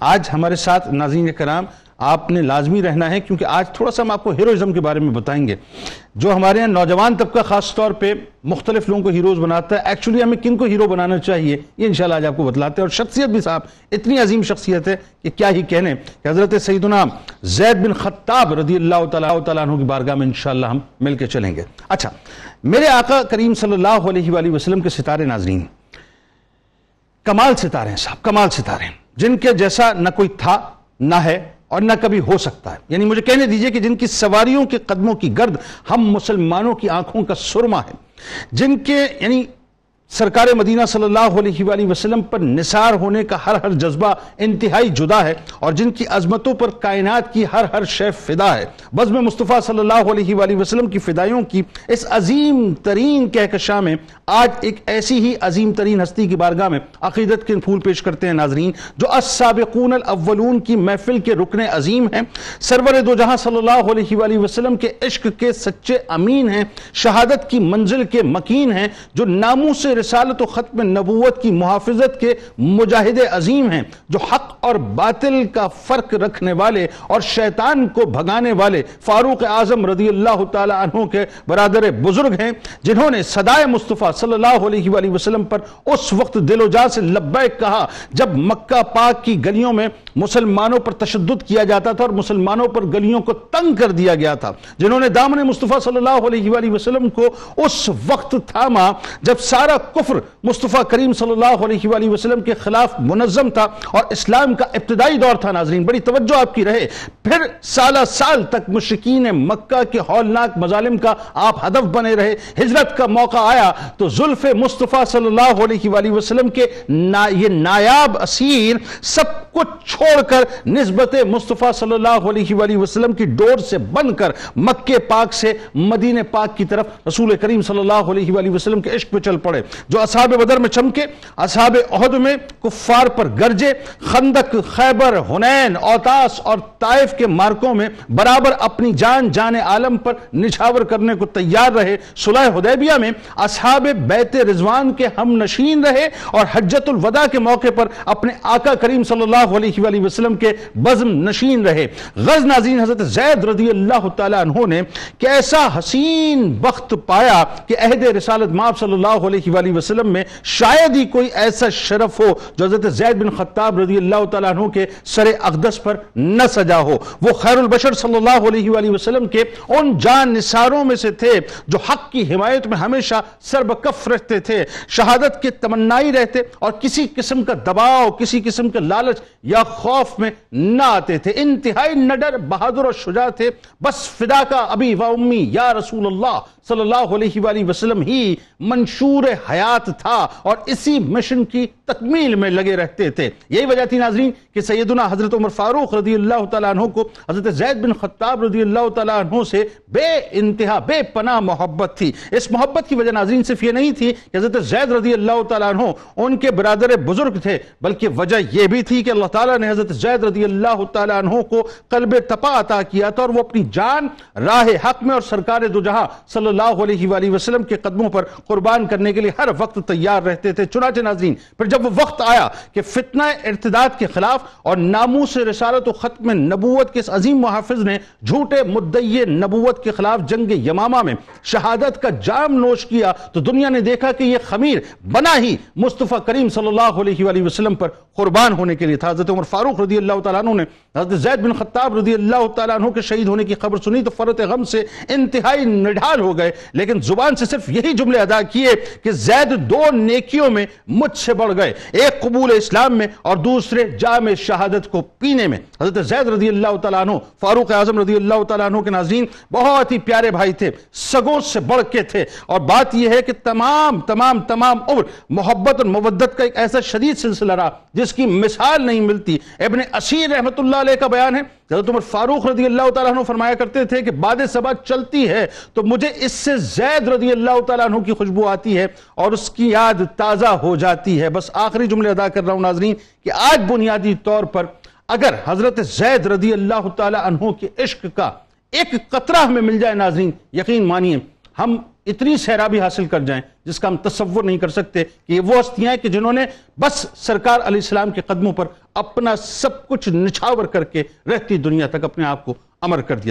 آج ہمارے ساتھ ناظرین کرام، آپ نے لازمی رہنا ہے کیونکہ آج تھوڑا سا ہم آپ کو ہیروئزم کے بارے میں بتائیں گے۔ جو ہمارے یہاں نوجوان طبقہ خاص طور پہ مختلف لوگوں کو ہیروز بناتا ہے ایکچولی ہمیں کن کو ہیرو بنانا چاہیے، یہ انشاءاللہ آج آپ کو بتلاتے ہیں۔ اور شخصیت بھی صاحب اتنی عظیم شخصیت ہے کہ کیا ہی کہنے۔ کہ حضرت سیدنا زید بن خطاب رضی اللہ تعالیٰ تعالیٰ عنہ کی بارگاہ میں انشاءاللہ ہم مل کے چلیں گے۔ اچھا میرے آقا کریم صلی اللہ علیہ وآلہ وسلم کے ستارے ناظرین، کمال ستارے ہیں صاحب، کمال ستارے ہیں۔ جن کے جیسا نہ کوئی تھا، نہ ہے اور نہ کبھی ہو سکتا ہے۔ یعنی مجھے کہنے دیجیے کہ جن کی سواریوں کے قدموں کی گرد ہم مسلمانوں کی آنکھوں کا سرما ہے۔ جن کے یعنی سرکار مدینہ صلی اللہ علیہ وآلہ وسلم پر نثار ہونے کا ہر ہر جذبہ انتہائی جدا ہے اور جن کی عظمتوں پر کائنات کی ہر ہر شے فدا ہے۔ بزم مصطفیٰ صلی اللہ علیہ وآلہ وسلم کی فدائیوں کی اس عظیم ترین کہکشاں میں آج ایک ایسی ہی عظیم ترین ہستی کی بارگاہ میں عقیدت کے پھول پیش کرتے ہیں ناظرین، جو السابقون الاولون کی محفل کے رکن عظیم ہیں۔ سرور دو جہاں صلی اللہ علیہ وآلہ وسلم کے عشق کے سچے امین ہیں۔ شہادت کی منزل کے مکین ہیں، جو ناموں سے رسالت و ختم نبوت کی محافظت کے مجاہد عظیم ہیں، جو حق اور باطل کا فرق رکھنے والے اور شیطان کو بھگانے والے فاروق اعظم رضی اللہ تعالی عنہ کے برادر بزرگ ہیں، جنہوں نے صدائے مصطفیٰ صلی اللہ علیہ وآلہ وسلم پر اس وقت دل و جا سے لبیک کہا جب مکہ پاک کی گلیوں میں مسلمانوں پر تشدد کیا جاتا تھا اور مسلمانوں پر گلیوں کو تنگ کر دیا گیا تھا۔ جنہوں نے دامن مصطفیٰ صلی اللہ علیہ وآلہ وسلم کو اس وقت تھاما جب سارا کفر مصطفیٰ کریم صلی اللہ علیہ وآلہ وسلم کے خلاف منظم تھا اور اسلام کا ابتدائی دور تھا، ناظرین، بڑی توجہ آپ کی رہے۔ پھر سالہ سال تک مشرقین مکہ کے ہولناک مظالم کا آپ ہدف بنے رہے، ہجرت کا موقع آیا تو ظلف مصطفیٰ صلی اللہ علیہ وآلہ وسلم کے نا، یہ نایاب اسیر سب کچھ چھوڑ کر نسبت مصطفیٰ صلی اللہ علیہ وآلہ وسلم کی ڈور سے بن کر مکہ پاک سے مدین پاک کی طرف رسول کریم صلی اللہ علیہ وآلہ وسلم کے عشق پہ چل پڑے۔ جو اصحاب بدر میں چمکے، اصحاب احد میں کفار پر گرجے، خندق، خیبر ہنین اوتاس اور طائف کے مارکوں میں برابر اپنی جان جان عالم پر نچھاور کرنے کو تیار رہے۔ صلح حدیبیہ میں اصحاب بیت رضوان کے ہم نشین رہے اور حجت الوداع کے موقع پر اپنے آقا کریم صلی اللہ علیہ وآلہ وسلم کے بزم نشین رہے۔ غز ناظرین حضرت زید رضی اللہ تعالیٰ عنہ نے کیسا حسین بخت پایا کہ عہد رسالت ماب صلی اللہ علیہ وآلہ علیہ وسلم میں شاید ہی کوئی ایسا شرف ہو جو حضرت زید بن خطاب رضی اللہ تعالیٰ عنہ کے سر اقدس پر نہ سجا ہو۔ وہ خیر البشر صلی اللہ علیہ وآلہ وسلم کے ان جان نثاروں میں سے تھے جو حق کی حمایت میں ہمیشہ سر بکف رہتے تھے، شہادت کے تمنائی رہتے اور کسی قسم کا دباؤ، کسی قسم کا لالچ یا خوف میں نہ آتے تھے۔ انتہائی نڈر، بہادر اور شجاع تھے۔ بس فدا کا ابی و امی یا رسول اللہ صلی اللہ علیہ وآلہ وسلم ہی منشور حیات تھا اور اسی مشن کی تکمیل میں لگے رہتے تھے۔ یہی وجہ تھی ناظرین کہ سیدنا حضرت عمر فاروق رضی اللہ تعالیٰ عنہ کو حضرت زید بن خطاب رضی اللہ تعالیٰ عنہ سے بے انتہا، بے پناہ محبت تھی۔ اس محبت کی وجہ ناظرین صرف یہ نہیں تھی کہ حضرت زید رضی اللہ تعالیٰ عنہ ان کے برادر بزرگ تھے، بلکہ وجہ یہ بھی تھی کہ اللہ تعالیٰ نے حضرت زید رضی اللہ تعالیٰ عنہ کو قلب تپا عطا کیا تھا اور وہ اپنی جان راہ حق میں اور سرکار دو جہاں صلی اللہ علیہ وآلہ وسلم کے قدموں پر قربان کرنے کے لیے ہر وقت تیار رہتے تھے۔ چنانچہ ناظرین، پھر جب وہ وقت آیا کہ فتنہ ارتداد کے خلاف اور ناموس رسالت و ختم نبوت کے اس عظیم محافظ نے جھوٹے مدعی نبوت کے خلاف جنگ یمامہ میں شہادت کا جام نوش کیا، تو دنیا نے دیکھا کہ یہ خمیر بنا ہی مصطفیٰ کریم صلی اللہ علیہ وآلہ وسلم پر قربان ہونے کے لیے تھا۔ حضرت عمر فاروق رضی اللہ تعالیٰ عنہ نے، حضرت زید بن خطاب رضی اللہ تعالیٰ عنہ کے شہید ہونے کی خبر سنی تو فرت غم سے انتہائی نڈھال ہو گئے۔ لیکن زبان سے صرف یہی جملے ادا کیے کہ زید دو نیکیوں میں مجھ سے بڑھ گئے، ایک قبول اسلام میں اور دوسرے جام شہادت کو پینے میں۔ حضرت زید رضی اللہ تعالیٰ عنہ، فاروق اعظم رضی اللہ تعالیٰ عنہ کے ناظرین بہت ہی پیارے بھائی تھے، سگوں سے بڑھ کے تھے۔ اور بات یہ ہے کہ تمام تمام تمام عمر محبت اور مودت کا ایک ایسا شدید سلسلہ رہا جس کی مثال نہیں ملتی۔ ابن اسیر رحمت اللہ علیہ کا بیان ہے حضرت عمر فاروق رضی اللہ تعالیٰ عنہ فرمایا کرتے تھے کہ باد سبا چلتی ہے تو مجھے اس سے زید رضی اللہ تعالیٰ عنہ کی خوشبو آتی ہے اور اس کی یاد تازہ ہو جاتی ہے۔ بس آخری جملے ادا کر رہا ہوں ناظرین کہ آج بنیادی طور پر اگر حضرت زید رضی اللہ تعالیٰ عنہ کے عشق کا ایک قطرہ ہمیں مل جائے ناظرین، یقین مانیے، ہم اتنی سیرابی حاصل کر جائیں جس کا ہم تصور نہیں کر سکتے کہ یہ وہ ہستیاں ہیں کہ جنہوں نے بس سرکار علیہ السلام کے قدموں پر اپنا سب کچھ نچھاور کر کے رہتی دنیا تک اپنے آپ کو امر کر دیا۔